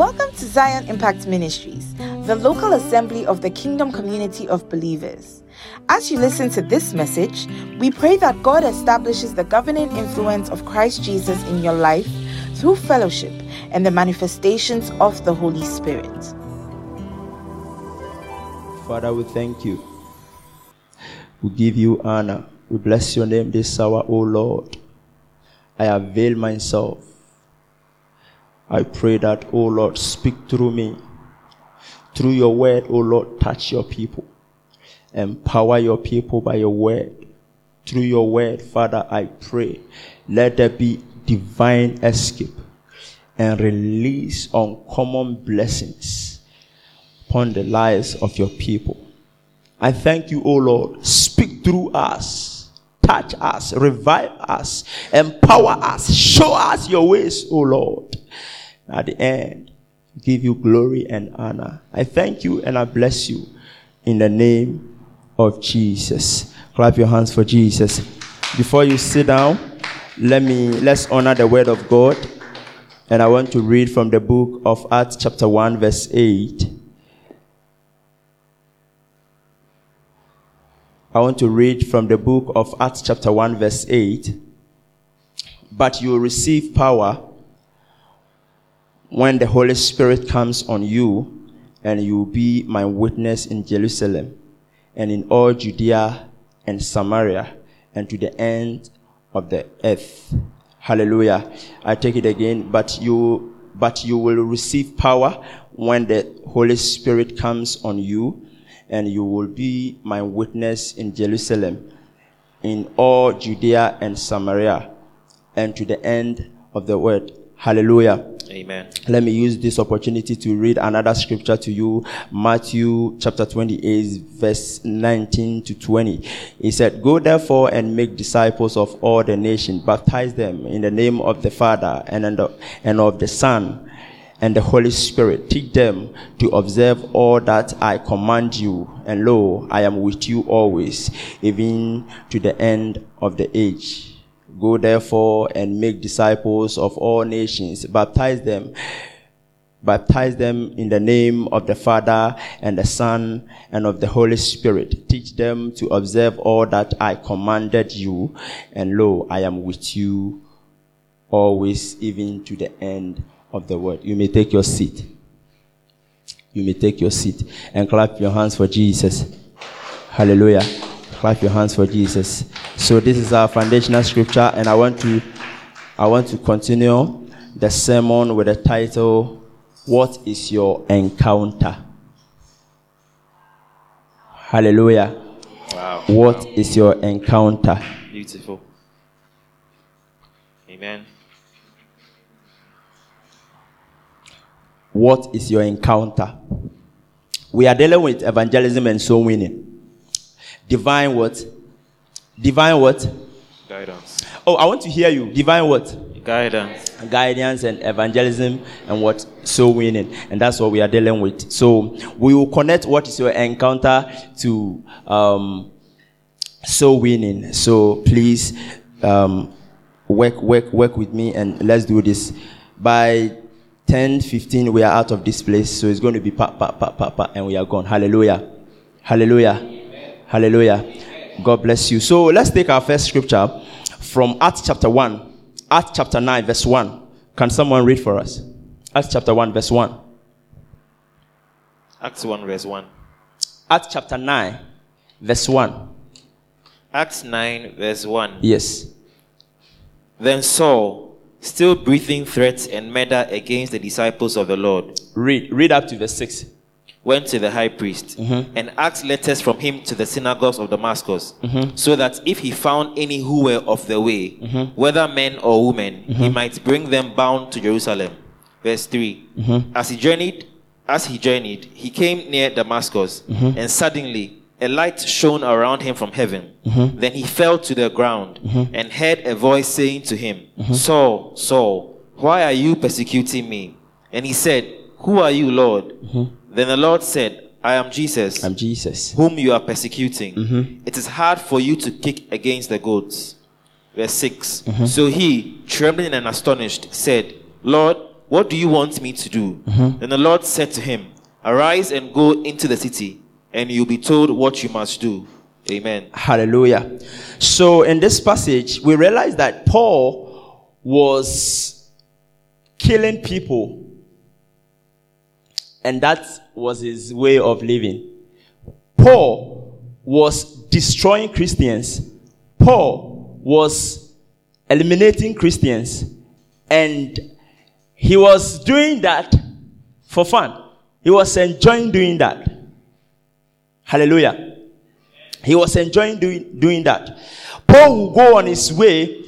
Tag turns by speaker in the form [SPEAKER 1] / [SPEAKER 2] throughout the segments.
[SPEAKER 1] Welcome to Zion Impact Ministries, the local assembly of the kingdom community of believers. As you listen to this message, we pray that God establishes the governing influence of Christ Jesus in your life through fellowship and the manifestations of the Holy Spirit.
[SPEAKER 2] Father, we thank you. We give you honor. We bless your name this hour, O Lord. I avail myself. I pray that, O Lord, speak through me. Through your word, O Lord, touch your people. Empower your people by your word. Through your word, Father, I pray. Let there be divine escape and release uncommon blessings upon the lives of your people. I thank you, O Lord. Speak through us, touch us, revive us, empower us, show us your ways, O Lord. At the end, give you glory and honor. I thank you and I bless you in the name of Jesus. Clap your hands for Jesus. Before you sit down, let me let's honor the word of God. And I want to read from the book of Acts chapter 1 verse 8. I want to read from the book of Acts chapter 1 verse 8. But you will receive power when the Holy Spirit comes on you, and you will be my witness in Jerusalem and in all Judea and Samaria and to the end of the earth. Hallelujah. I take it again, but you, but you will receive power when the Holy Spirit comes on you and you will be my witness in Jerusalem, in all Judea and Samaria and to the end of the world. Hallelujah.
[SPEAKER 3] Amen.
[SPEAKER 2] Let me use this opportunity to read another scripture to you. Matthew chapter 28 verse 19 to 20. He said, Go therefore and make disciples of all the nations, baptize them in the name of the Father and, and of the Son and the Holy Spirit. Teach them to observe all that I command you. And lo, I am with you always, even to the end of the age. Go therefore and make disciples of all nations, baptize them, baptize them in the name of the Father and the Son and of the Holy Spirit. Teach them to observe all that I commanded you, and lo, I am with you always, even to the end of the world. You may take your seat. You may take your seat and clap your hands for Jesus. Hallelujah. Clap your hands for Jesus. So this is our foundational scripture, and I want to I want to continue the sermon with the title, What is your encounter? Hallelujah.
[SPEAKER 3] Wow.
[SPEAKER 2] What is your encounter?
[SPEAKER 3] Beautiful. Amen.
[SPEAKER 2] What is your encounter? We are dealing with evangelism and soul winning. Divine what? Divine what?
[SPEAKER 3] Guidance.
[SPEAKER 2] Oh, I want to hear you. Divine what?
[SPEAKER 3] Guidance.
[SPEAKER 2] Guidance and evangelism and what? So winning. And that's what we are dealing with. So we will connect what is your encounter to um, soul winning. So please um, work, work, work with me and let's do this. By 10, 15, we are out of this place. So it's going to be pa, pa, pa, pa, pa, and we are gone. Hallelujah. Hallelujah. Hallelujah. God bless you. So let's take our first scripture from Acts chapter 1. Acts chapter 9, verse 1. Can someone read for us? Acts chapter 1, verse 1.
[SPEAKER 3] Acts 1, verse 1.
[SPEAKER 2] Acts chapter 9, verse 1.
[SPEAKER 3] Acts 9, verse 1.
[SPEAKER 2] Yes.
[SPEAKER 3] Then Saul, still breathing threats and murder against the disciples of the Lord,
[SPEAKER 2] Read. Read up to verse 6.
[SPEAKER 3] Went to the high priest mm-hmm. and asked letters from him to the synagogues of Damascus, mm-hmm. so that if he found any who were of the way, mm-hmm. whether men or women, he might bring them bound to Jerusalem. Verse 3. As he journeyed, as he journeyed, he came near Damascus, and suddenly a light shone around him from heaven. Then he fell to the ground and heard a voice saying to him, Saul, Saul, why are you persecuting me? And he said, Who are you, Lord? Then the Lord said, I am Jesus,
[SPEAKER 2] I'm Jesus.
[SPEAKER 3] whom you are persecuting. Mm-hmm. It is hard for you to kick against the goads. Verse 6. Mm-hmm. So he, trembling and astonished, said, Lord, What do you want me to do? Mm-hmm. Then the Lord said to him, Arise and go into the city, and you'll be told what you must do. Amen.
[SPEAKER 2] Hallelujah. So in this passage, we realize that Paul was killing people, and that was his way of living. Paul was destroying Christians. Paul was eliminating Christians, and he was doing that for fun. He was enjoying doing that. Hallelujah. He was enjoying doing, doing that. Paul will go on his way,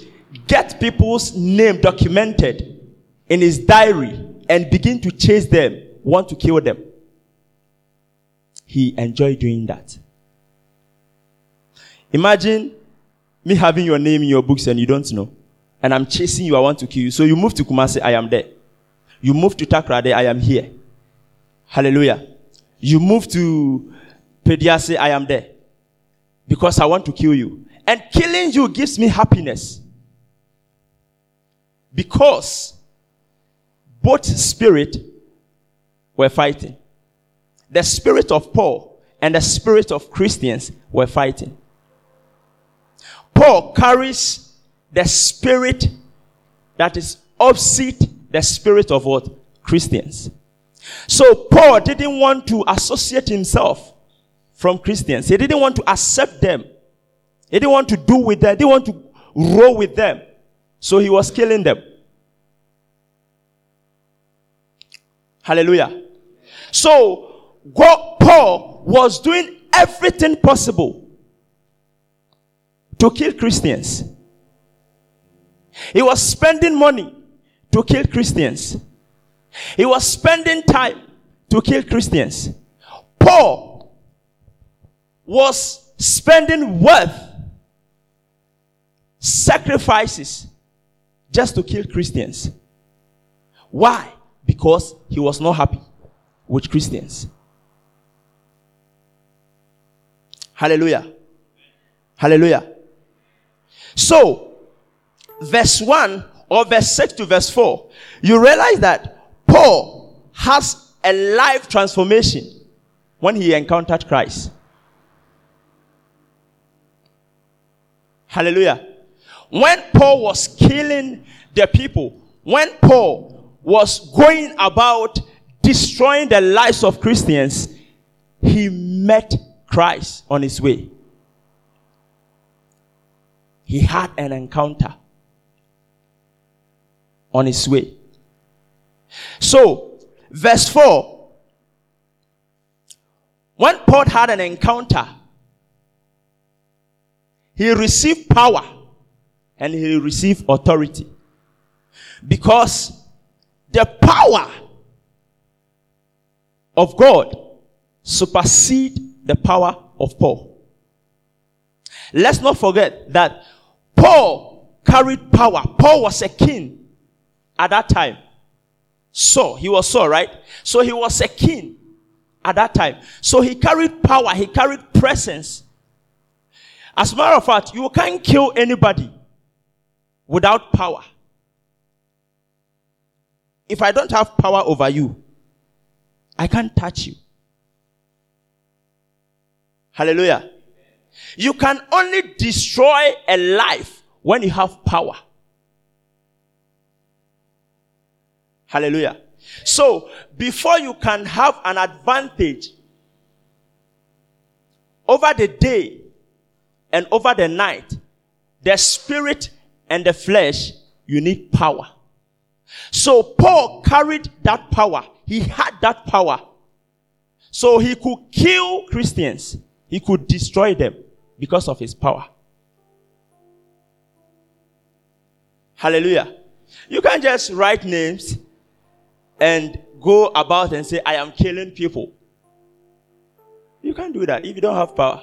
[SPEAKER 2] get people's name documented in his diary, and begin to chase them, want to kill them. He enjoyed doing that. Imagine me having your name in your books and you don't know. And I'm chasing you, I want to kill you. So you move to Kumasi, I am there. You move to Takoradi, I am here. Hallelujah. You move to Pediase, I am there. Because I want to kill you. And killing you gives me happiness. Because both spirit were fighting. The spirit of Paul and the spirit of Christians were fighting. Paul carries the spirit that is opposite the spirit of what? Christians. So Paul didn't want to associate himself from Christians. He didn't want to accept them. He didn't want to do with them. He didn't want to roll with them. So he was killing them. Hallelujah. So Paul was doing everything possible to kill Christians. He was spending money to kill Christians. He was spending time to kill Christians. Paul was spending wealth, sacrifices just to kill Christians. Why? Because he was not happy with Christians. Hallelujah. Hallelujah. So, verse 1 or verse 6 to verse 4, you realize that Paul has a life transformation when he encountered Christ. Hallelujah. When Paul was killing the people, when Paul was going about destroying the lives of Christians, he met Christ on his way. He had an encounter on his way. So, verse 4 when Paul had an encounter, he received power and he received authority because the power of God supersede the power of Paul. Let's not forget that Paul carried power. Paul was a king at that time. So he was so right? So he was a king at that time. So he carried power, he carried presence. As a matter of fact, you can't kill anybody without power. If I don't have power over you, I can't touch you. Hallelujah. You can only destroy a life when you have power. Hallelujah. So, before you can have an advantage over the day and over the night, the spirit and the flesh, you need power. So, Paul carried that power. He had that power. So, he could kill Christians, he could destroy them because of his power. Hallelujah. You can't just write names and go about and say, I am killing people. You can't do that if you don't have power.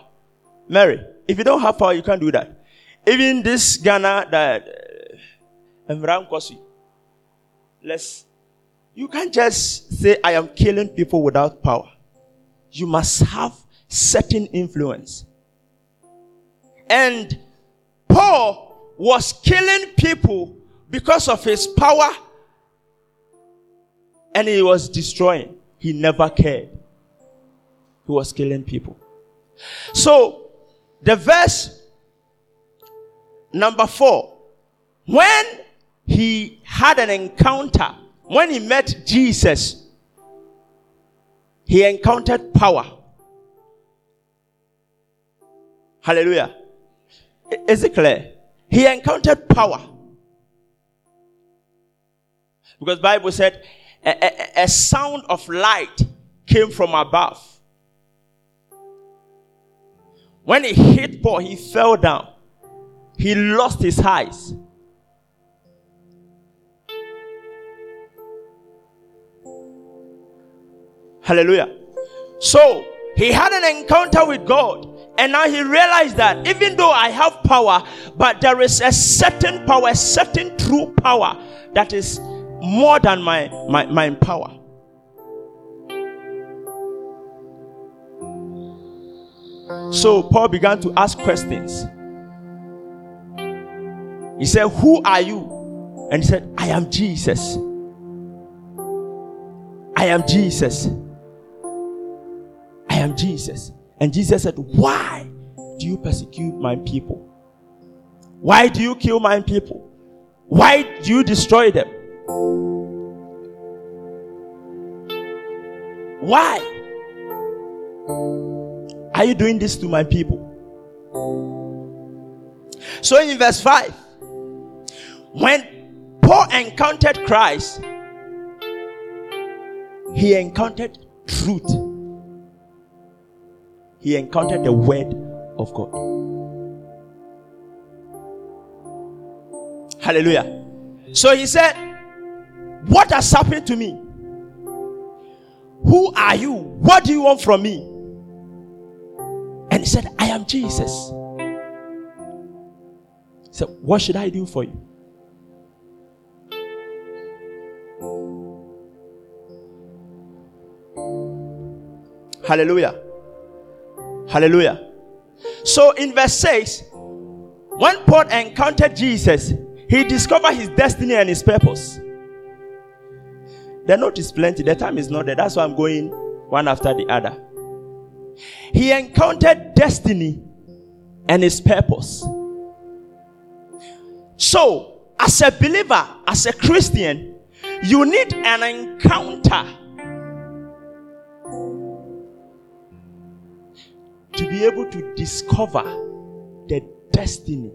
[SPEAKER 2] Mary, if you don't have power, you can't do that. Even this Ghana that Emram uh, Kosi, let's, you can't just say, I am killing people without power. You must have certain influence. And Paul was killing people because of his power and he was destroying. He never cared. He was killing people. So, the verse number four, when he had an encounter, when he met Jesus, he encountered power. Hallelujah. Is it clear? He encountered power. Because Bible said a, a, a sound of light came from above. When he hit Paul, he fell down. He lost his eyes. Hallelujah. So he had an encounter with God. And now he realized that even though I have power, but there is a certain power, a certain true power that is more than my, my, my power. So Paul began to ask questions. He said, Who are you? And he said, I am Jesus. I am Jesus. Am Jesus. And Jesus said, Why do you persecute my people? Why do you kill my people? Why do you destroy them? Why are you doing this to my people? So in verse 5, when Paul encountered Christ, he encountered truth. He encountered the word of God. Hallelujah. So he said, What has happened to me? Who are you? What do you want from me? And he said, I am Jesus. He said, What should I do for you? Hallelujah. Hallelujah. So in verse 6, when Paul encountered Jesus, he discovered his destiny and his purpose. The note is plenty. The time is not there. That's why I'm going one after the other. He encountered destiny and his purpose. So, as a believer, as a Christian, you need an encounter to be able to discover the destiny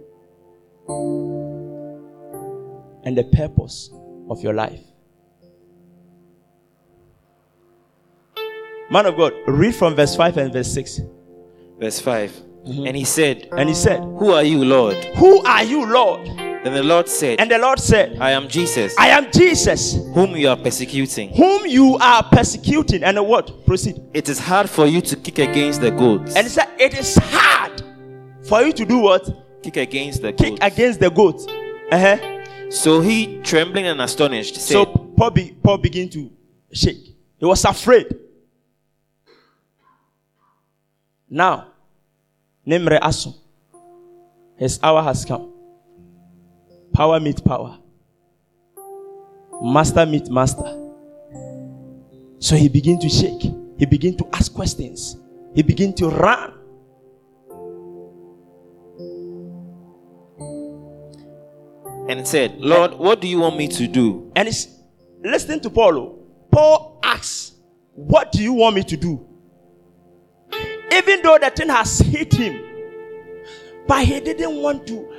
[SPEAKER 2] and the purpose of your life. Man of God, read from verse 5 and verse 6.
[SPEAKER 3] Verse 5. Mm-hmm. And he said,
[SPEAKER 2] And he said,
[SPEAKER 3] Who are you, Lord?
[SPEAKER 2] Who are you, Lord?
[SPEAKER 3] Then the Lord said,
[SPEAKER 2] And the Lord said,
[SPEAKER 3] I am Jesus.
[SPEAKER 2] I am Jesus.
[SPEAKER 3] Whom you are persecuting.
[SPEAKER 2] Whom you are persecuting. And what? Proceed.
[SPEAKER 3] It is hard for you to kick against the goads.
[SPEAKER 2] And he said, It is hard for you to do what?
[SPEAKER 3] Kick against the
[SPEAKER 2] Kick against the goads. Uh-huh.
[SPEAKER 3] So he, trembling and astonished, said,
[SPEAKER 2] So Paul, be, Paul began to shake. He was afraid. Now, Nimre Asu, his hour has come. Power meet power. Master meet master. So he began to shake. He began to ask questions. He began to run.
[SPEAKER 3] And said, Lord, what do you want me to do?
[SPEAKER 2] And he's listening to Paul. Paul asks, What do you want me to do? Even though the thing has hit him, but he didn't want to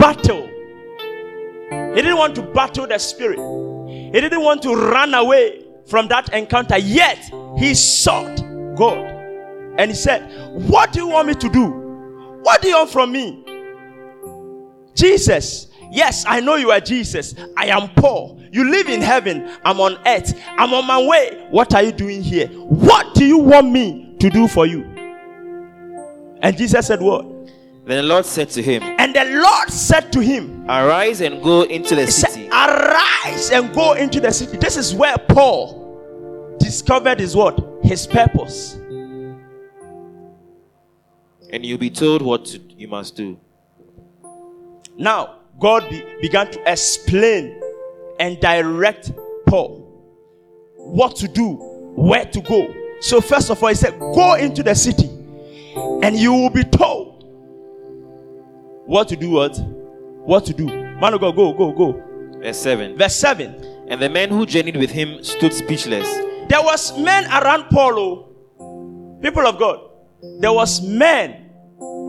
[SPEAKER 2] battle. He didn't want to battle the spirit. He didn't want to run away from that encounter. Yet he sought God. And he said, What do you want me to do? What do you want from me? Jesus, yes, I know you are Jesus. I am Paul. You live in heaven. I'm on earth. I'm on my way. What are you doing here? What do you want me to do for you? And Jesus said, What?
[SPEAKER 3] Then the Lord said to him,
[SPEAKER 2] And the Lord said to him,
[SPEAKER 3] Arise and go into the city.
[SPEAKER 2] Said, Arise and go into the city. This is where Paul discovered his what? His purpose.
[SPEAKER 3] And you'll be told what to, you must do.
[SPEAKER 2] Now, God be, began to explain and direct Paul what to do, where to go. So, first of all, he said, Go into the city and you will be told what to do. What? What to do. Man of God, go, go, go.
[SPEAKER 3] Verse 7.
[SPEAKER 2] Verse 7.
[SPEAKER 3] And the men who journeyed with him stood speechless.
[SPEAKER 2] There was men around Paul. oh. People of God. There was men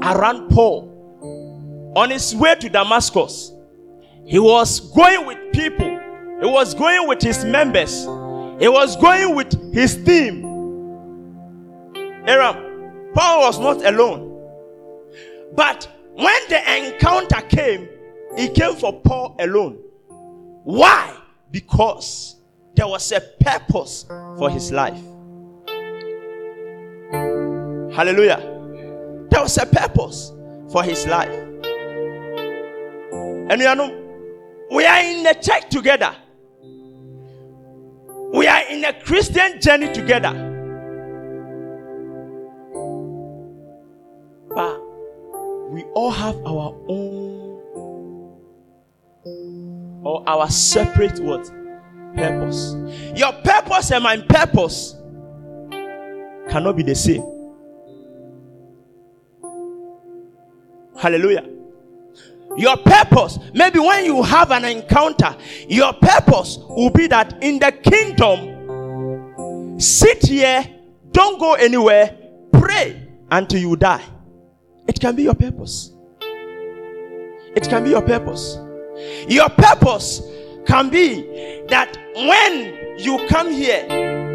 [SPEAKER 2] around Paul on his way to Damascus. He was going with people. He was going with his members. He was going with his team. Aram, Paul was not alone. But when the encounter came, it came for Paul alone. Why? Because there was a purpose for his life. Hallelujah. There was a purpose for his life. And you know, we are in a church together. We are in a Christian journey together. But we all have our own or our separate what? Purpose. Your purpose and my purpose cannot be the same. Hallelujah. Your purpose, maybe when you have an encounter, your purpose will be that in the kingdom, sit here, don't go anywhere, pray until you die. It can be your purpose. It can be your purpose. Your purpose can be that when you come here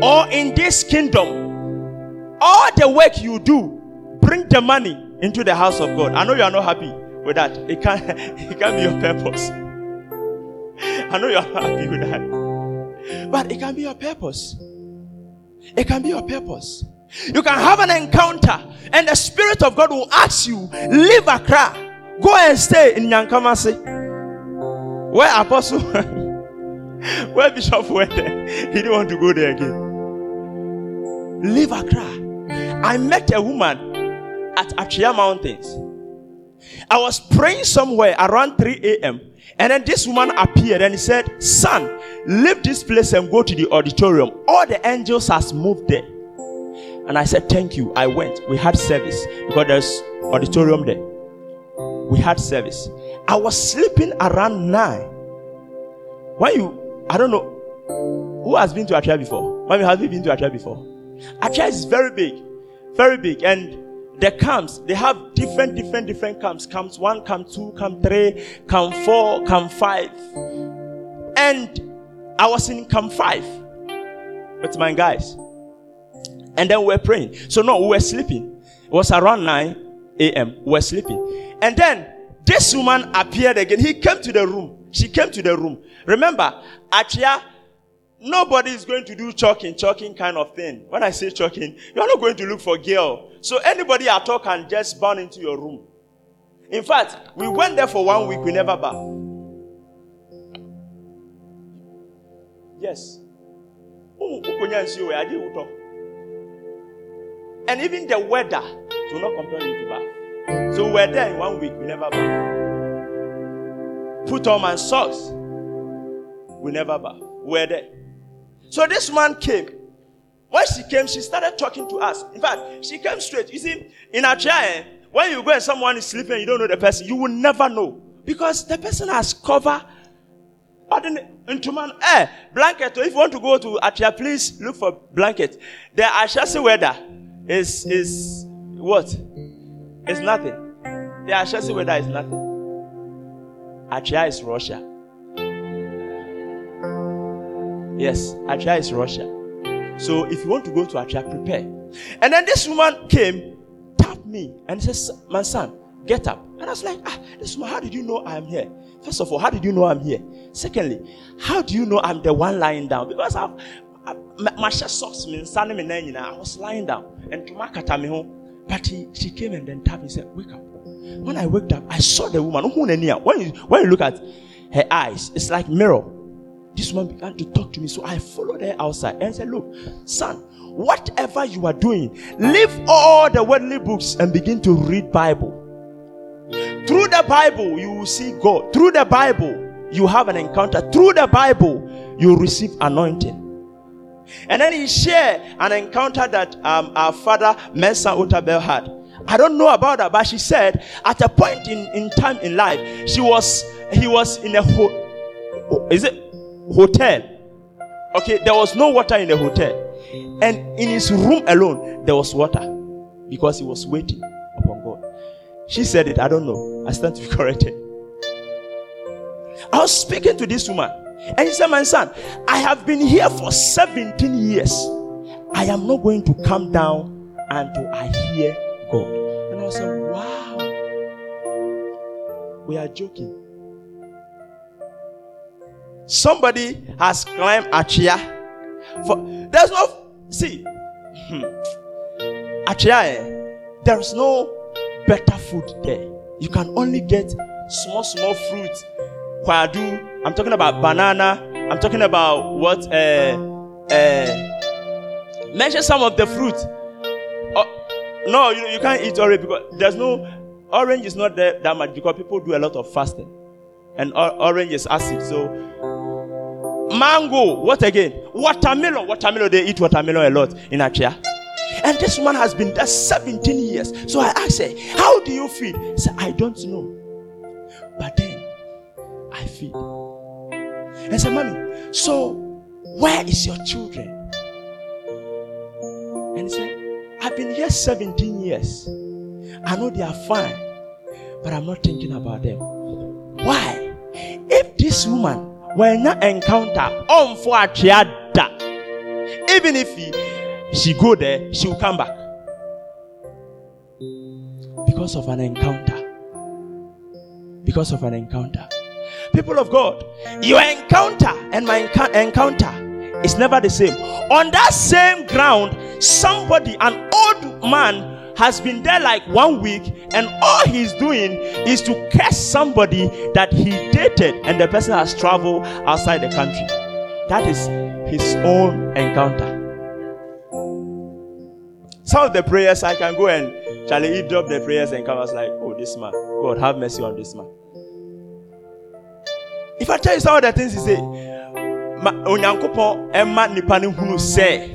[SPEAKER 2] or in this kingdom, all the work you do, bring the money into the house of God. I know you are not happy with that. It can't, it can't be your purpose. I know you are not happy with that. But it can be your purpose. It can be your purpose. You can have an encounter, and the Spirit of God will ask you, leave Accra, go and stay in Yankamasi. Where Apostle, where Bishop went there, he didn't want to go there again. Leave Accra. I met a woman at Achia Mountains. I was praying somewhere around 3 a.m. And then this woman appeared and he said, Son, leave this place and go to the auditorium. All the angels has moved there. And I said, Thank you. I went. We had service because there's auditorium there. We had service. I was sleeping around nine. When you, I don't know, who has been to Atria before? Mommy, have you been to Atria before? Atria is very big, very big, and the camps they have different, different, different camps. Camps one, camp two, camp three, camp four, camp five, and I was in camp five with my guys, and then we were praying. So no, we were sleeping. It was around nine a.m. We were sleeping, and then this woman appeared again. He came to the room. She came to the room. Remember, Atria Nobody is going to do choking, choking kind of thing. When I say choking, you are not going to look for girl. So anybody at all can just burn into your room. In fact, we went there for one week, we never bath. Yes. And even the weather do not compare you to bath. So we were there in one week, we never bath. Put on my socks, we never bath. We were there. So this man came. When she came, she started talking to us. In fact, she came straight. You see, in a chair, when you go and someone is sleeping, you don't know the person, you will never know. Because the person has covered into man eh blanket. If you want to go to Atria, please look for blanket. There The Ashesi weather is is what? It's nothing. The Ashesi weather is nothing. Atria is Russia. Yes, Atria is Russia. So if you want to go to Atria, prepare. And then this woman came, tapped me, and says, My son, get up. And I was like, Ah, this woman, how did you know I'm here? First of all, how did you know I'm here? Secondly, how do you know I'm the one lying down? Because I've my socks me standing me I was lying down and to mark at me home. But he, she came and then tapped me and said, Wake up. When I waked up, I saw the woman. When you, when you look at her eyes, it's like mirror. This woman began to talk to me. So I followed her outside and said, Look, son, whatever you are doing, leave all the worldly books and begin to read Bible. Through the Bible, you will see God. Through the Bible, you have an encounter. Through the Bible, you receive anointing. And then he shared an encounter that um, our father, Mensa Otabil, had. I don't know about that, but she said at a point in, in time in life, she was he was in a ho- is it hotel? Okay, there was no water in the hotel, and in his room alone there was water because he was waiting upon God. She said it. I don't know. I stand to be corrected. I was speaking to this woman, and he said, "My son, I have been here for 17 years. I am not going to come down until I hear God. And I said, Wow, we are joking. Somebody has climbed Achia. For there's no see hmm, Achia, eh, there's no better food there. You can only get small, small fruits. Kwadu. I'm talking about banana. I'm talking about what uh uh mention some of the fruit. No, you, you can't eat orange because there's no orange is not there that much because people do a lot of fasting, and orange is acid. So mango, what again? Watermelon, watermelon. They eat watermelon a lot in Achia. And this woman has been there 17 years. So I asked her, How do you feel? She said, I don't know. But feel. And said, Mommy, so where is your children? And he said, I've been here 17 years. I know they are fine, but I'm not thinking about them. Why? If this woman were not encounter on for a even if he, she go there, she will come back because of an encounter. Because of an encounter. People of God, your encounter and my encounter is never the same. On that same ground, somebody, an old man, has been there like one week, and all he's doing is to curse somebody that he dated, and the person has traveled outside the country. That is his own encounter. Some of the prayers I can go and Charlie dropped the prayers and come was like, oh, this man, God have mercy on this man. If I tell you some of the things he say, onyankopɔn ɛma nipa ne hunu sɛ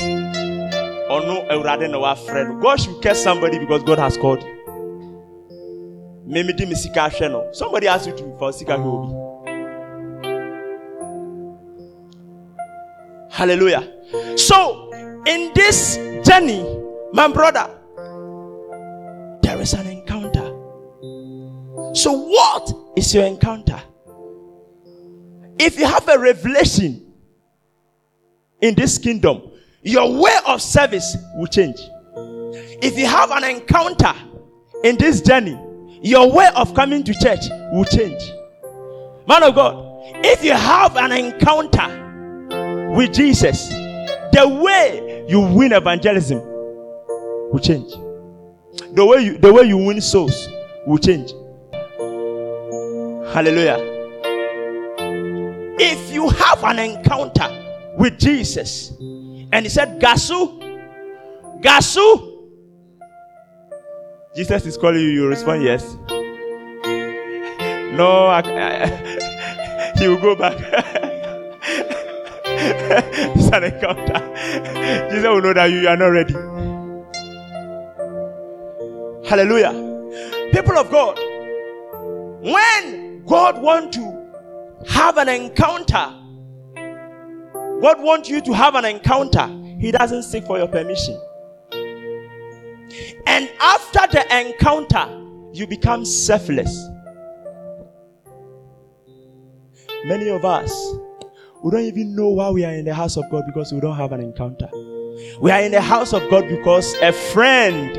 [SPEAKER 2] ɔno awurade na wafrɛ no. God should care somebody because god has called you. Mmemme di mi sika somebody ask you to be for sika obi. Hallelujah. So in this journey my brother there is an encounter. So what is your encounter if you have a revelation in this kingdom your way of service will change. If you have an encounter in this journey, your way of coming to church will change. Man of God, if you have an encounter with Jesus, the way you win evangelism will change. The way you the way you win souls will change. Hallelujah. You have an encounter with Jesus, and he said, Gasu, Gasu. Jesus is calling you, you respond yes. No, he will go back. it's an encounter. Jesus will know that you are not ready. Hallelujah. People of God, when God wants to have an encounter God wants you to have an encounter. He doesn't seek for your permission. And after the encounter, you become selfless. Many of us, we don't even know why we are in the house of God because we don't have an encounter. We are in the house of God because a friend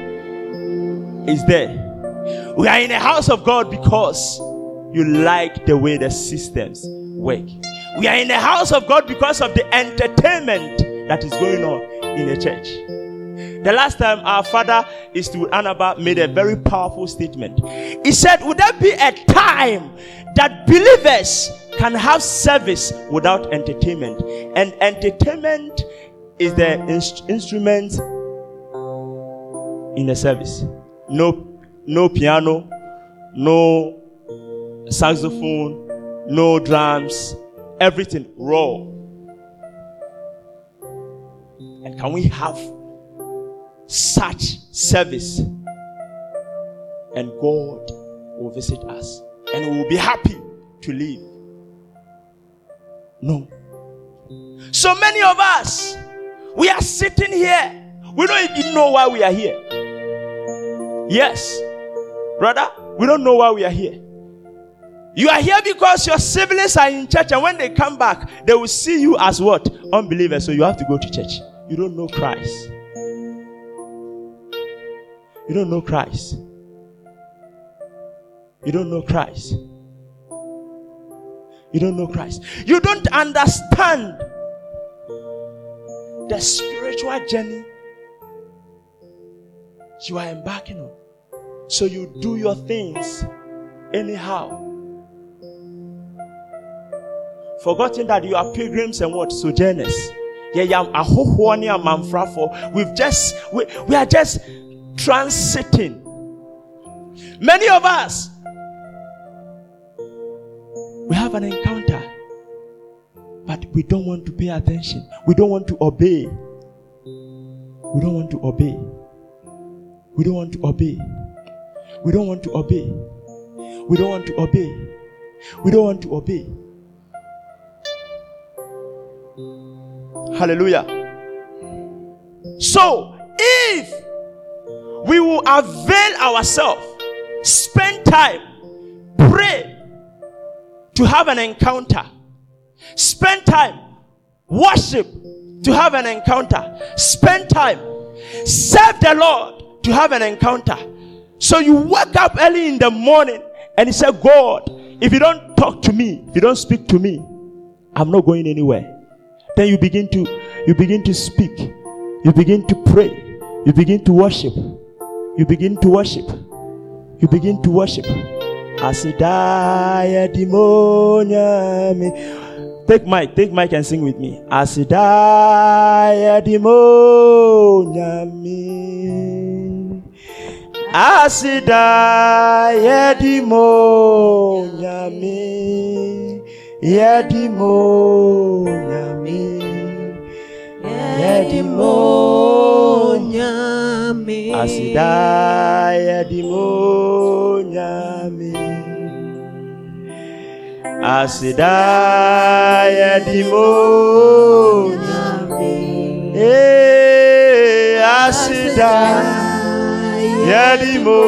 [SPEAKER 2] is there. We are in the house of God because you like the way the systems work. We are in the house of God because of the entertainment that is going on in the church. The last time our father is to Annaba made a very powerful statement. He said, Would there be a time that believers can have service without entertainment? And entertainment is the inst- instrument in the service. No, no piano, no saxophone, no drums, everything raw. And can we have such service? And God will visit us and we will be happy to live. No. So many of us, we are sitting here. We don't even know why we are here. Yes, brother, we don't know why we are here. You are here because your siblings are in church, and when they come back, they will see you as what? Unbelievers. So you have to go to church. You don't know Christ. You don't know Christ. You don't know Christ. You don't know Christ. You don't understand the spiritual journey you are embarking on. So you do your things anyhow. Forgetting that you are pilgrims and what? Sojourners. Yeah, yeah, We've just we, we are just transiting. Many of us we have an encounter, but we don't want to pay attention. We don't want to obey. We don't want to obey. We don't want to obey. We don't want to obey. We don't want to obey. We don't want to obey. Hallelujah. So, if we will avail ourselves, spend time, pray to have an encounter, spend time, worship to have an encounter, spend time, serve the Lord to have an encounter. So you wake up early in the morning and you say, God, if you don't talk to me, if you don't speak to me, I'm not going anywhere. Then you begin to you begin to speak. You begin to pray. You begin to worship. You begin to worship. You begin to worship. Asidaya demoniami. Take mic, take mic and sing with me. Asidaya demoniami. Asidaya demoniami. Yedimo nyami Yedimo nyami Asida yedimo nyami Asida yedimo nyami Eh asida yedimo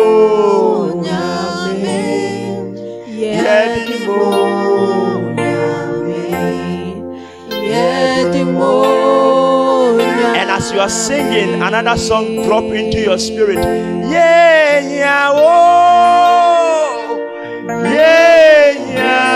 [SPEAKER 2] nyami and as you are singing, another song drop into your spirit. Yeah, yeah, oh, yeah, yeah,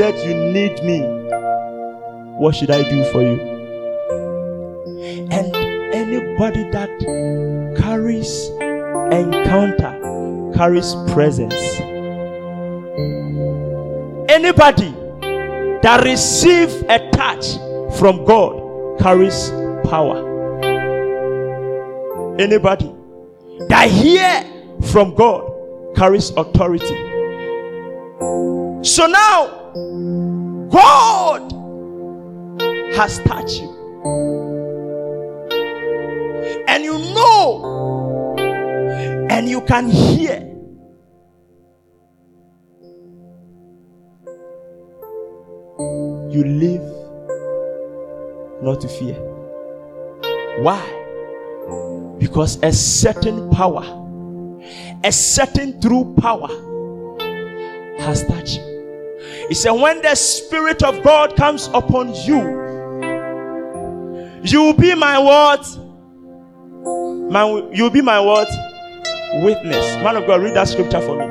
[SPEAKER 2] said you need me. What should I do for you? And anybody that carries encounter carries presence. Anybody that receive a touch from God carries power. Anybody that hear from God carries authority. So now, God has touched you. And you know, and you can hear. You live not to fear. Why? Because a certain power, a certain true power has touched you. He said, When the Spirit of God comes upon you, you'll be my what? My, you'll be my what? Witness. Man of God, read that scripture for me.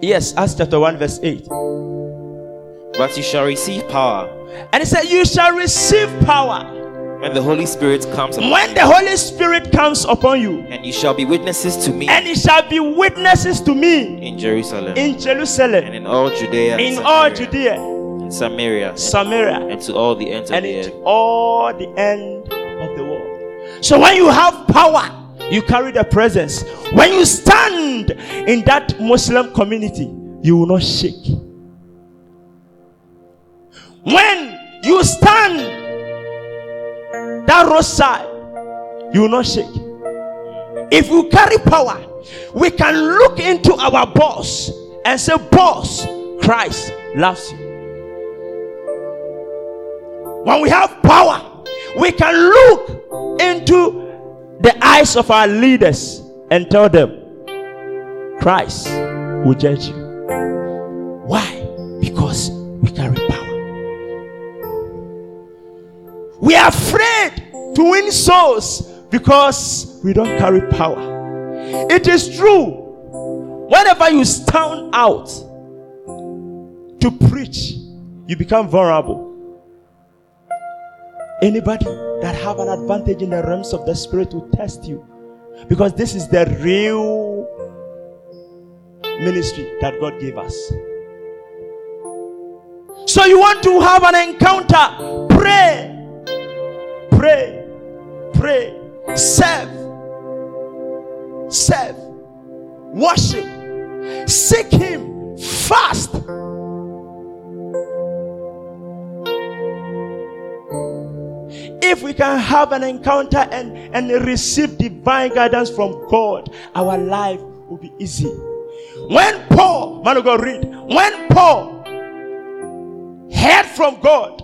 [SPEAKER 2] Yes, Acts chapter 1, verse 8.
[SPEAKER 3] But you shall receive power.
[SPEAKER 2] And he said, You shall receive power
[SPEAKER 3] when the Holy Spirit comes upon
[SPEAKER 2] when the Holy Spirit comes upon you,
[SPEAKER 3] and you shall be witnesses to me
[SPEAKER 2] and you shall be witnesses to me
[SPEAKER 3] in Jerusalem
[SPEAKER 2] in Jerusalem, and
[SPEAKER 3] in all Judea
[SPEAKER 2] in
[SPEAKER 3] Samaria,
[SPEAKER 2] all Judea,
[SPEAKER 3] in Samaria and,
[SPEAKER 2] Samaria,
[SPEAKER 3] and to all the ends of
[SPEAKER 2] and
[SPEAKER 3] the earth.
[SPEAKER 2] all the end of the world. So when you have power, you carry the presence. When you stand in that Muslim community, you will not shake. When you stand that roadside, you will not shake. If you carry power, we can look into our boss and say, Boss, Christ loves you. When we have power, we can look into the eyes of our leaders and tell them, Christ will judge you. Why? Because to win souls because we don't carry power. It is true. Whenever you stand out to preach, you become vulnerable. Anybody that have an advantage in the realms of the spirit will test you because this is the real ministry that God gave us. So you want to have an encounter, pray, pray, pray, serve, serve, worship, seek Him, fast. If we can have an encounter and, and receive divine guidance from God, our life will be easy. When Paul, man of God, read, when Paul heard from God,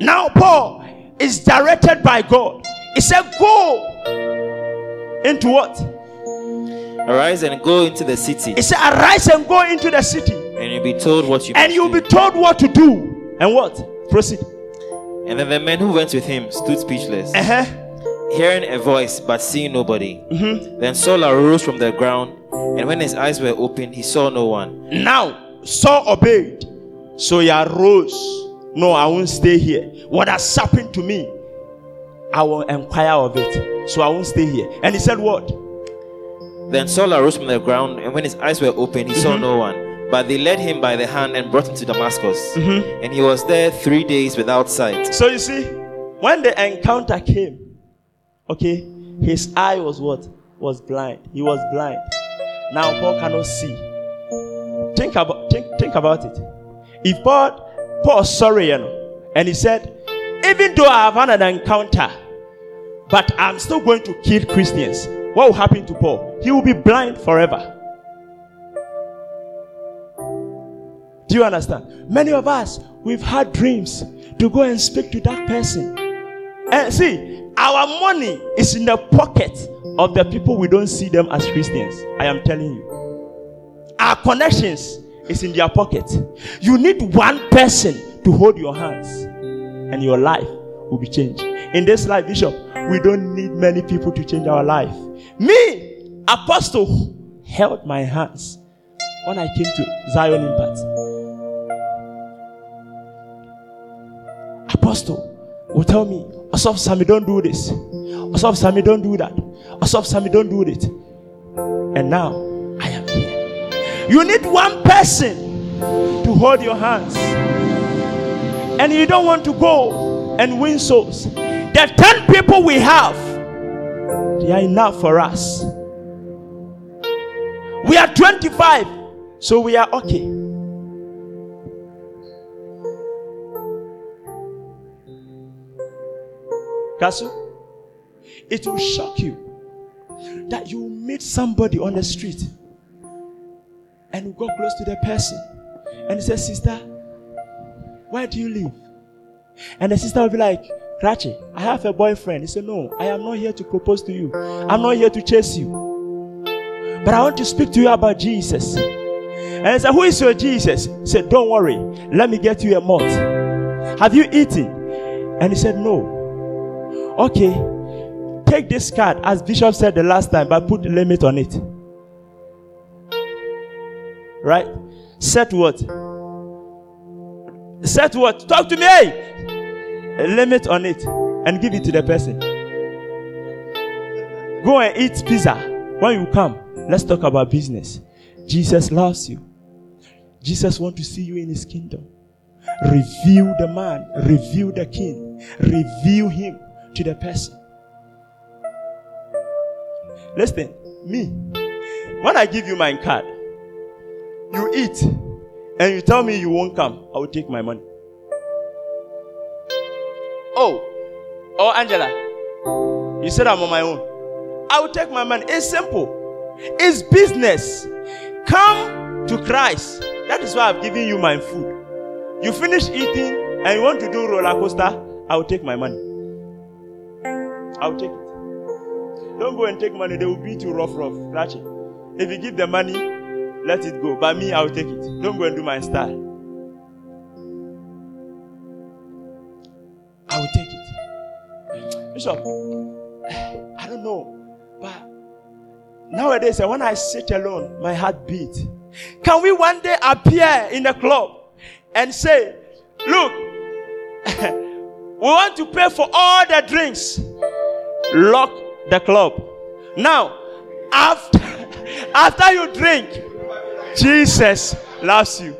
[SPEAKER 2] now Paul is directed by God. He said, Go into what?
[SPEAKER 3] Arise and go into the city,
[SPEAKER 2] He said, Arise and go into the city,
[SPEAKER 3] and you'll be told what you
[SPEAKER 2] and you'll
[SPEAKER 3] do.
[SPEAKER 2] be told what to do. And what? Proceed.
[SPEAKER 3] And then the men who went with him stood speechless,
[SPEAKER 2] Uh huh.
[SPEAKER 3] hearing a voice but seeing nobody.
[SPEAKER 2] Mm-hmm.
[SPEAKER 3] Then Saul arose from the ground, and when his eyes were opened, he saw no one.
[SPEAKER 2] Now, Saul obeyed. So he arose. No, I won't stay here. What has happened to me, I will inquire of it. So I won't stay here. And he said, What?
[SPEAKER 3] Then Saul arose from the ground, and when his eyes were opened, he
[SPEAKER 2] Mm-hmm.
[SPEAKER 3] saw no one. But they led him by the hand and brought him to Damascus.
[SPEAKER 2] Mm-hmm.
[SPEAKER 3] And he was there three days without sight.
[SPEAKER 2] So you see, when the encounter came, okay, his eye was what? Was blind. He was blind. Now Paul cannot see. Think about think, think about it. If Paul Paul sorry, you know, and he said, even though I have had an encounter, but I'm still going to kill Christians. What will happen to Paul? He will be blind forever. Do you understand? Many of us, we've had dreams to go and speak to that person. And see, our money is in the pocket of the people we don't see them as Christians. I am telling you. Our connections is in their pocket. You need one person to hold your hands, and your life will be changed. In this life, Bishop, we don't need many people to change our life. Me, Apostle, held my hands when I came to Zion Impact. Apostle will tell me, Osofo Sammy, don't do this. Osofo Sammy, don't do that. Osofo Sammy, don't do it. And now I am here. You need one person to hold your hands. And you don't want to go and win souls. The 10 people we have, they are enough for us. We are 25, so we are okay. Kasu, it will shock you that you meet somebody on the street and you go close to the person and he says, Sister, where do you live? And the sister will be like, Rachi, I have a boyfriend. He said, No, I am not here to propose to you. I'm not here to chase you. But I want to speak to you about Jesus. And I said, Who is your Jesus? He said, Don't worry. Let me get you a malt. Have you eaten? And he said, No. Okay. Take this card, as Bishop said the last time, but put the limit on it. Right? Set what? Set what? Talk to me. A limit on it and give it to the person. Go and eat pizza. When you come, let's talk about business. Jesus loves you. Jesus wants to see you in his kingdom. Reveal the man, reveal the king, reveal him to the person. Listen, me, when I give you my card, you eat and you tell me you won't come, I will take my money. Oh, oh, Angela, you said I'm on my own. I will take my money. It's simple, it's business. Come to Christ. That is why I've given you my food. You finish eating and you want to do roller coaster, I will take my money. I will take it. Don't go and take money, they will beat you rough, rough, scratchy. If you give the money, let it go. But me, I will take it. Don't go and do my style. Bishop, I don't know, but nowadays when I sit alone, my heart beats. Can we one day appear in a club and say, Look, we want to pay for all the drinks. Lock the club. Now, after, after you drink, Jesus loves you.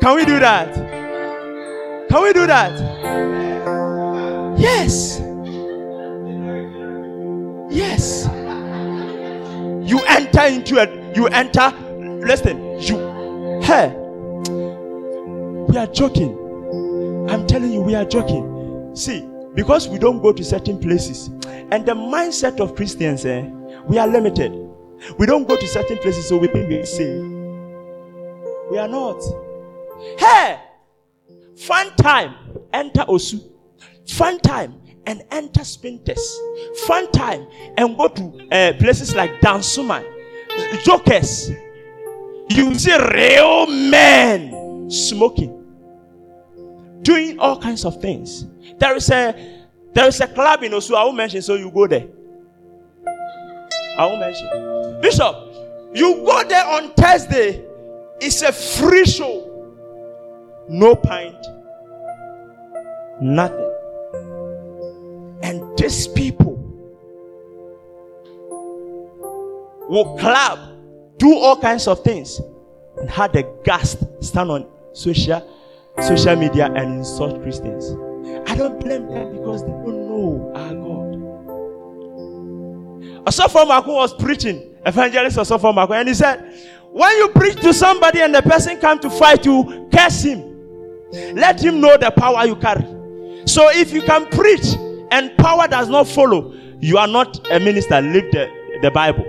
[SPEAKER 2] Can we do that? Can we do that? Yes. Yes. You enter into it. You enter. Listen, you. Hey. We are joking. I'm telling you, we are joking. See, because we don't go to certain places, and the mindset of Christians, eh, we are limited. We don't go to certain places, so we think we're safe. We are not. Hey, fun time, enter Osu. Fun time and enter Spintex. Fun time and go to uh, places like Dansoman, Jokers. You see real men smoking, doing all kinds of things. There is a there is a club in Osu. I won't mention, so you go there. I won't mention. Bishop, you go there on Thursday. It's a free show. No pint. Nothing. These people will clap, do all kinds of things, and had the gust stand on social social media and insult Christians. I don't blame them because they don't know our God. Osofo Maku was preaching, evangelist Osofo Maku, and he said, when you preach to somebody and the person come to fight you, curse him. Let him know the power you carry. So if you can preach and power does not follow, you are not a minister. Leave the, the Bible.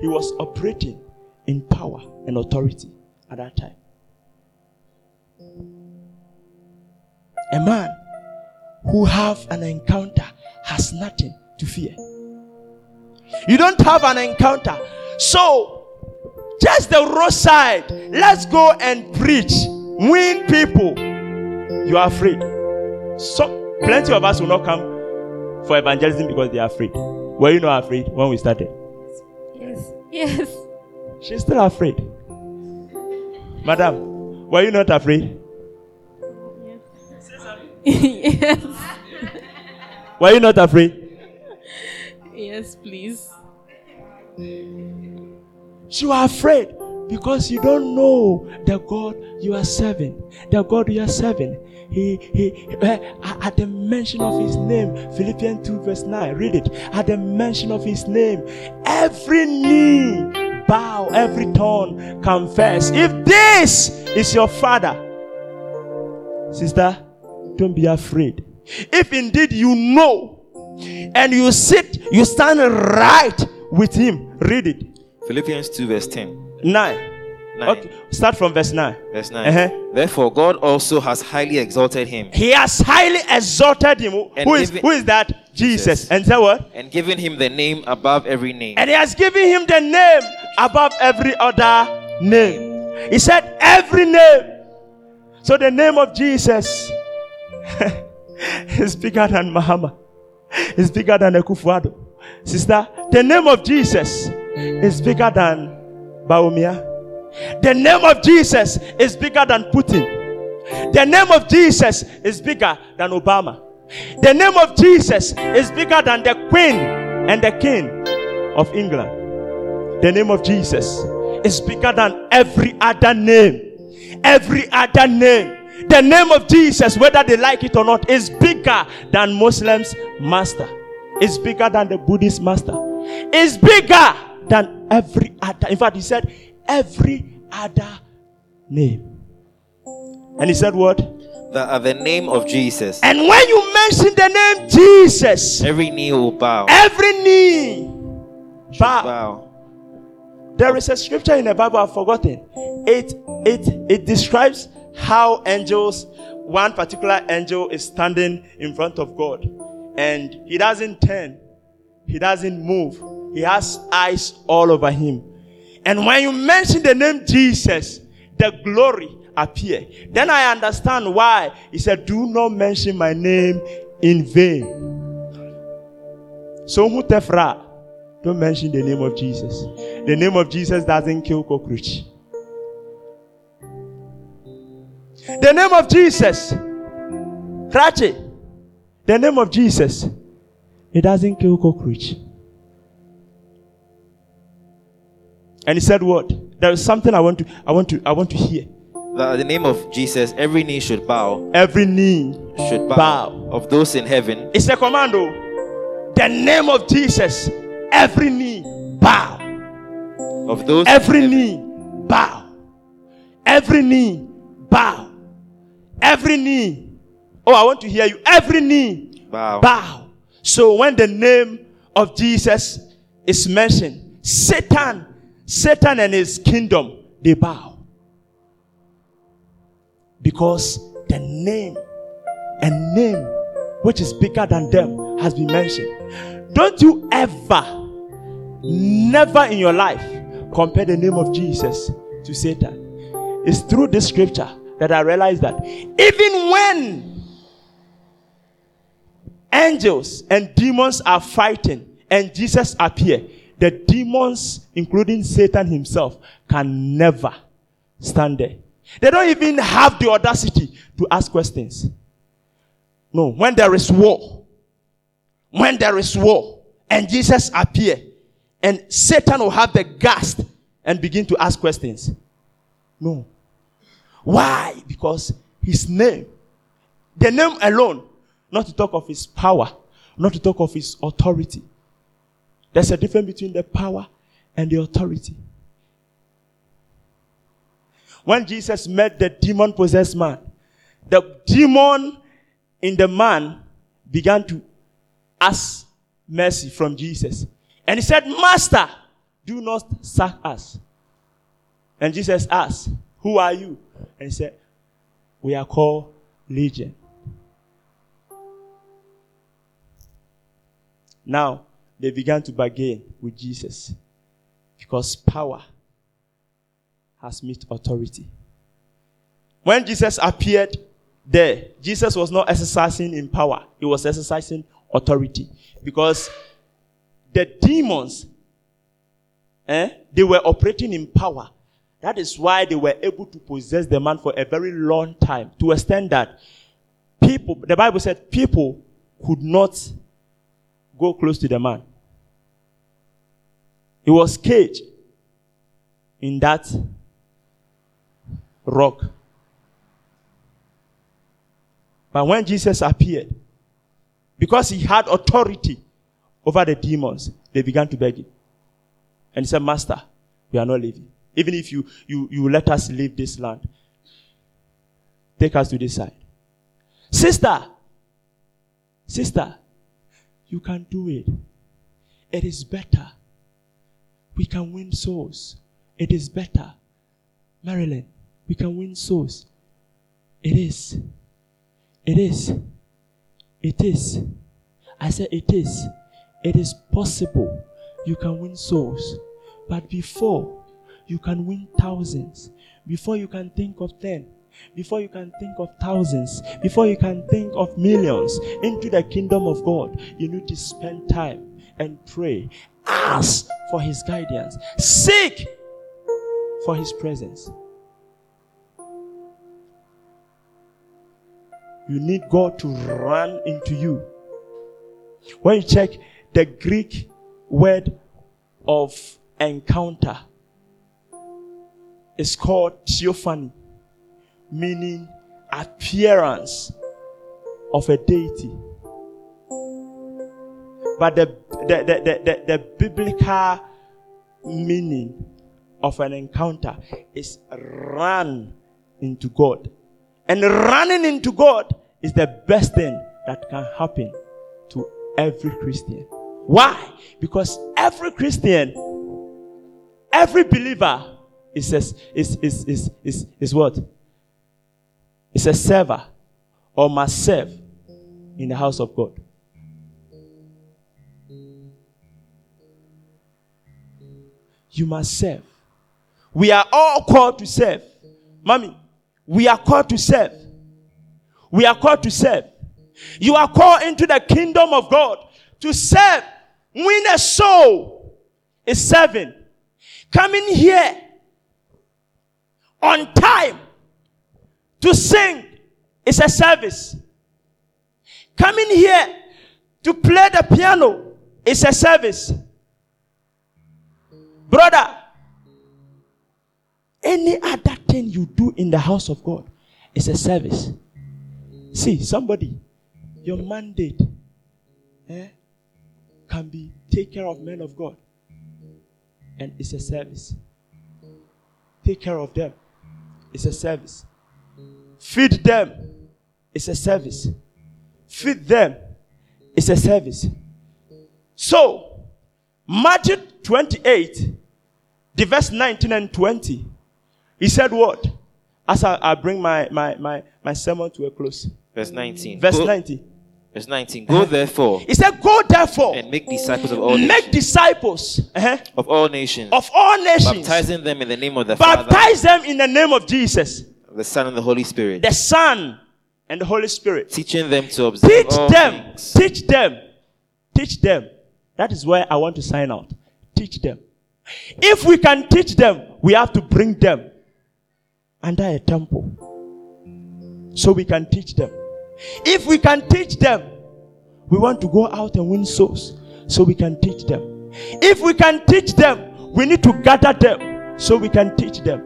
[SPEAKER 2] He was operating in power and authority at that time. A man who have an encounter has nothing to fear. You don't have an encounter. So, just the roadside, let's go and preach. Win people. You are afraid. So, plenty of us will not come for evangelism because they are afraid. Were you not afraid when we started?
[SPEAKER 4] Yes. Yes.
[SPEAKER 2] She's still afraid. Madam, were you not afraid?
[SPEAKER 4] yes. Yes.
[SPEAKER 2] Were you not afraid?
[SPEAKER 4] Yes, please.
[SPEAKER 2] You are afraid because you don't know the God you are serving. The God you are serving. He, he, uh, at the mention of his name, Philippians 2 verse 9, read it. At the mention of his name, every knee bow, every tongue confess. If this is your father, sister, don't be afraid. If indeed you know and you sit, you stand right with him, read it.
[SPEAKER 3] Philippians 2, verse 10.
[SPEAKER 2] 9. Okay, start from verse 9.
[SPEAKER 3] Verse 9.
[SPEAKER 2] Uh-huh.
[SPEAKER 3] Therefore, God also has highly exalted him
[SPEAKER 2] He has highly exalted him.
[SPEAKER 3] And
[SPEAKER 2] Who is
[SPEAKER 3] given-
[SPEAKER 2] who is that? Jesus.
[SPEAKER 3] Jesus.
[SPEAKER 2] And say what?
[SPEAKER 3] and given him the name above every name.
[SPEAKER 2] And he has given him the name above every other name. He said every name. So the name of Jesus is bigger than Muhammad. It's bigger than Akufo-Addo. Sister, the name of Jesus is bigger than Bawumia. The name of Jesus is bigger than Putin. The name of Jesus is bigger than Obama. The name of Jesus is bigger than the Queen and the King of England. The name of Jesus is bigger than every other name. Every other name. The name of Jesus, whether they like it or not, is bigger than Muslims' master. It's bigger than the Buddhist master. It's bigger than every other. In fact, he said, every other name. And he said, What?
[SPEAKER 3] That at uh, the name of Jesus,
[SPEAKER 2] And when you mention the name Jesus,
[SPEAKER 3] every knee will bow.
[SPEAKER 2] every knee bow.
[SPEAKER 3] bow.
[SPEAKER 2] There is a scripture in the Bible I've forgotten. It it it describes how angels, one particular angel is standing in front of God, and he doesn't turn, he doesn't move, he has eyes all over him. And when you mention the name Jesus, the glory appear. Then I understand why he said, "Do not mention my name in vain." So who tefra? Don't mention the name of Jesus. The name of Jesus doesn't kill cockroach. The name of Jesus, Krache, the name of Jesus, it doesn't kill cockroach. And he said, "What? There is something I want to, I want to, I want to hear.
[SPEAKER 3] That the name of Jesus, every knee should bow.
[SPEAKER 2] Every knee
[SPEAKER 3] Should bow.
[SPEAKER 2] bow.
[SPEAKER 3] Of those in heaven,
[SPEAKER 2] It's a commando. Oh. The name of Jesus, every knee bow.
[SPEAKER 3] of those
[SPEAKER 2] Every knee bow. Every knee bow. Every knee. Oh, I want to hear you. Every knee
[SPEAKER 3] bow.
[SPEAKER 2] bow. So when the name of Jesus is mentioned, Satan, Satan and his kingdom, they bow. Because the name, a name which is bigger than them, has been mentioned. Don't you ever, never in your life, compare the name of Jesus to Satan. It's through this scripture that I realized that even when angels and demons are fighting and Jesus appear, the demons, including Satan himself, can never stand there. They don't even have the audacity to ask questions. No, when there is war, when there is war and Jesus appear and Satan will have the gust and begin to ask questions. No. Why? Because his name, the name alone, not to talk of his power, not to talk of his authority. There's a difference between the power and the authority. When Jesus met the demon possessed man, the demon in the man began to ask mercy from Jesus. And he said, Master, do not sack us. And Jesus asked, Who are you? And he said, We are called Legion. Now they began to bargain with Jesus because power has met authority. When Jesus appeared there, Jesus was not exercising in power, he was exercising authority because the demons eh, they were operating in power. That is why they were able to possess the man for a very long time to extend that people, the Bible said, people could not go close to the man. He was caged in that rock. But when Jesus appeared, because he had authority over the demons, they began to beg him. And he said, Master, we are not leaving. Even if you, you, you let us leave this land, take us to this side. Sister, sister, you can do it. It is better. We can win souls. It is better. Marilyn, we can win souls. It is. It is. It is. I said it is. It is possible. You can win souls. But before you can win thousands, before you can think of ten, before you can think of thousands, before you can think of millions into the kingdom of God, you need to spend time and pray. Ask for his guidance. Seek for his presence. You need God to run into you. When you check the Greek word of encounter, it's called theophany, meaning appearance of a deity. But the, the, the, the, the, biblical meaning of an encounter is run into God. And running into God is the best thing that can happen to every Christian. Why? Because every Christian, every believer is a, is, is, is, is, is what? Is a server or must serve in the house of God. You must serve. We are all called to serve. Mommy, we are called to serve. We are called to serve. You are called into the kingdom of God to serve. Win a soul is serving. Coming here on time to sing is a service. Coming here to play the piano is a service. Brother, any other thing you do in the house of God is a service. See, somebody, your mandate eh, can be take care of men of God. And it's a service. Take care of them. It's a service. Feed them. It's a service. Feed them. It's a service. So, Matthew 28, the verse 19 and 20, he said what? As I, I bring my, my, my, my sermon to a close.
[SPEAKER 3] Verse 19.
[SPEAKER 2] Verse
[SPEAKER 3] Go-
[SPEAKER 2] 19.
[SPEAKER 3] Verse 19. Go therefore
[SPEAKER 2] He said, Go therefore,
[SPEAKER 3] and make disciples of all
[SPEAKER 2] make
[SPEAKER 3] nations,
[SPEAKER 2] disciples uh-huh,
[SPEAKER 3] of all nations,
[SPEAKER 2] of all nations,
[SPEAKER 3] baptizing them in the name of the Father,
[SPEAKER 2] baptize them in the name of Jesus,
[SPEAKER 3] the Son, and the Holy Spirit,
[SPEAKER 2] the Son, and the Holy Spirit.
[SPEAKER 3] teaching them to observe
[SPEAKER 2] Teach
[SPEAKER 3] all
[SPEAKER 2] them,
[SPEAKER 3] things.
[SPEAKER 2] teach them, teach them. That is where I want to sign out. Teach them. If we can teach them, we have to bring them under a temple so we can teach them. If we can teach them, we want to go out and win souls so we can teach them. If we can teach them, we need to gather them so we can teach them.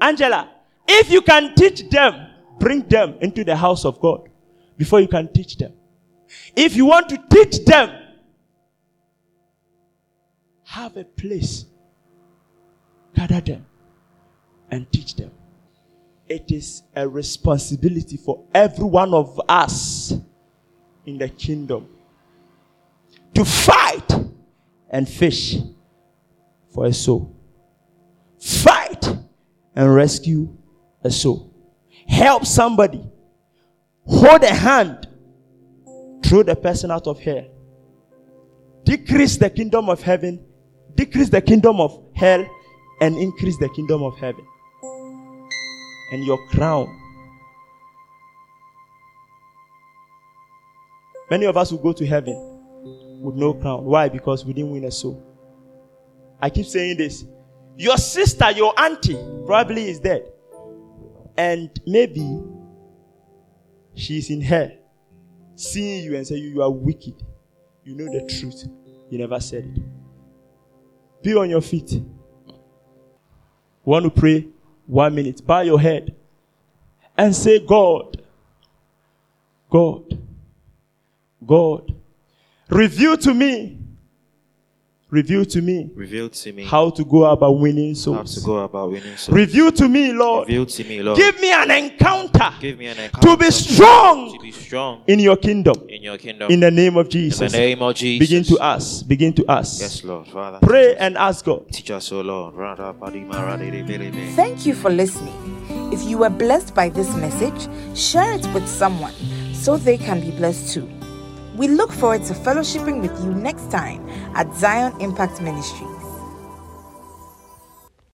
[SPEAKER 2] Angela, if you can teach them, bring them into the house of God before you can teach them. If you want to teach them, have a place, gather them, and teach them. It is a responsibility for every one of us in the kingdom to fight and fish for a soul. Fight and rescue a soul. Help somebody. Hold a hand. Throw the person out of here. Decrease the kingdom of heaven. Decrease the kingdom of hell. And increase the kingdom of heaven. And your crown. Many of us will go to heaven with no crown. Why? Because we didn't win a soul. I keep saying this. Your sister, your auntie, probably is dead. And maybe she's in hell, seeing you and say, You are wicked. You know the truth. You never said it. Be on your feet. Want to pray? One minute. Bow your head and say, God, God, God, reveal to me, reveal to me
[SPEAKER 3] Reveal to me
[SPEAKER 2] how to go about winning
[SPEAKER 3] how
[SPEAKER 2] souls.
[SPEAKER 3] to go about winning souls.
[SPEAKER 2] Reveal to me, Lord.
[SPEAKER 3] Reveal to me, Lord.
[SPEAKER 2] Give me an encounter
[SPEAKER 3] Give me an
[SPEAKER 2] to be strong
[SPEAKER 3] to be strong
[SPEAKER 2] in your kingdom.
[SPEAKER 3] in your kingdom.
[SPEAKER 2] In the name of
[SPEAKER 3] In
[SPEAKER 2] Jesus.
[SPEAKER 3] the name of Jesus.
[SPEAKER 2] Begin to ask. Begin to ask.
[SPEAKER 3] Yes, Lord. Father.
[SPEAKER 2] Pray and ask God.
[SPEAKER 3] Teach us, O Lord. Thank
[SPEAKER 1] Thank you for listening. If you were blessed by this message, share it with someone so they can be blessed too. We look forward to fellowshipping with you next time at Zion Impact Ministries.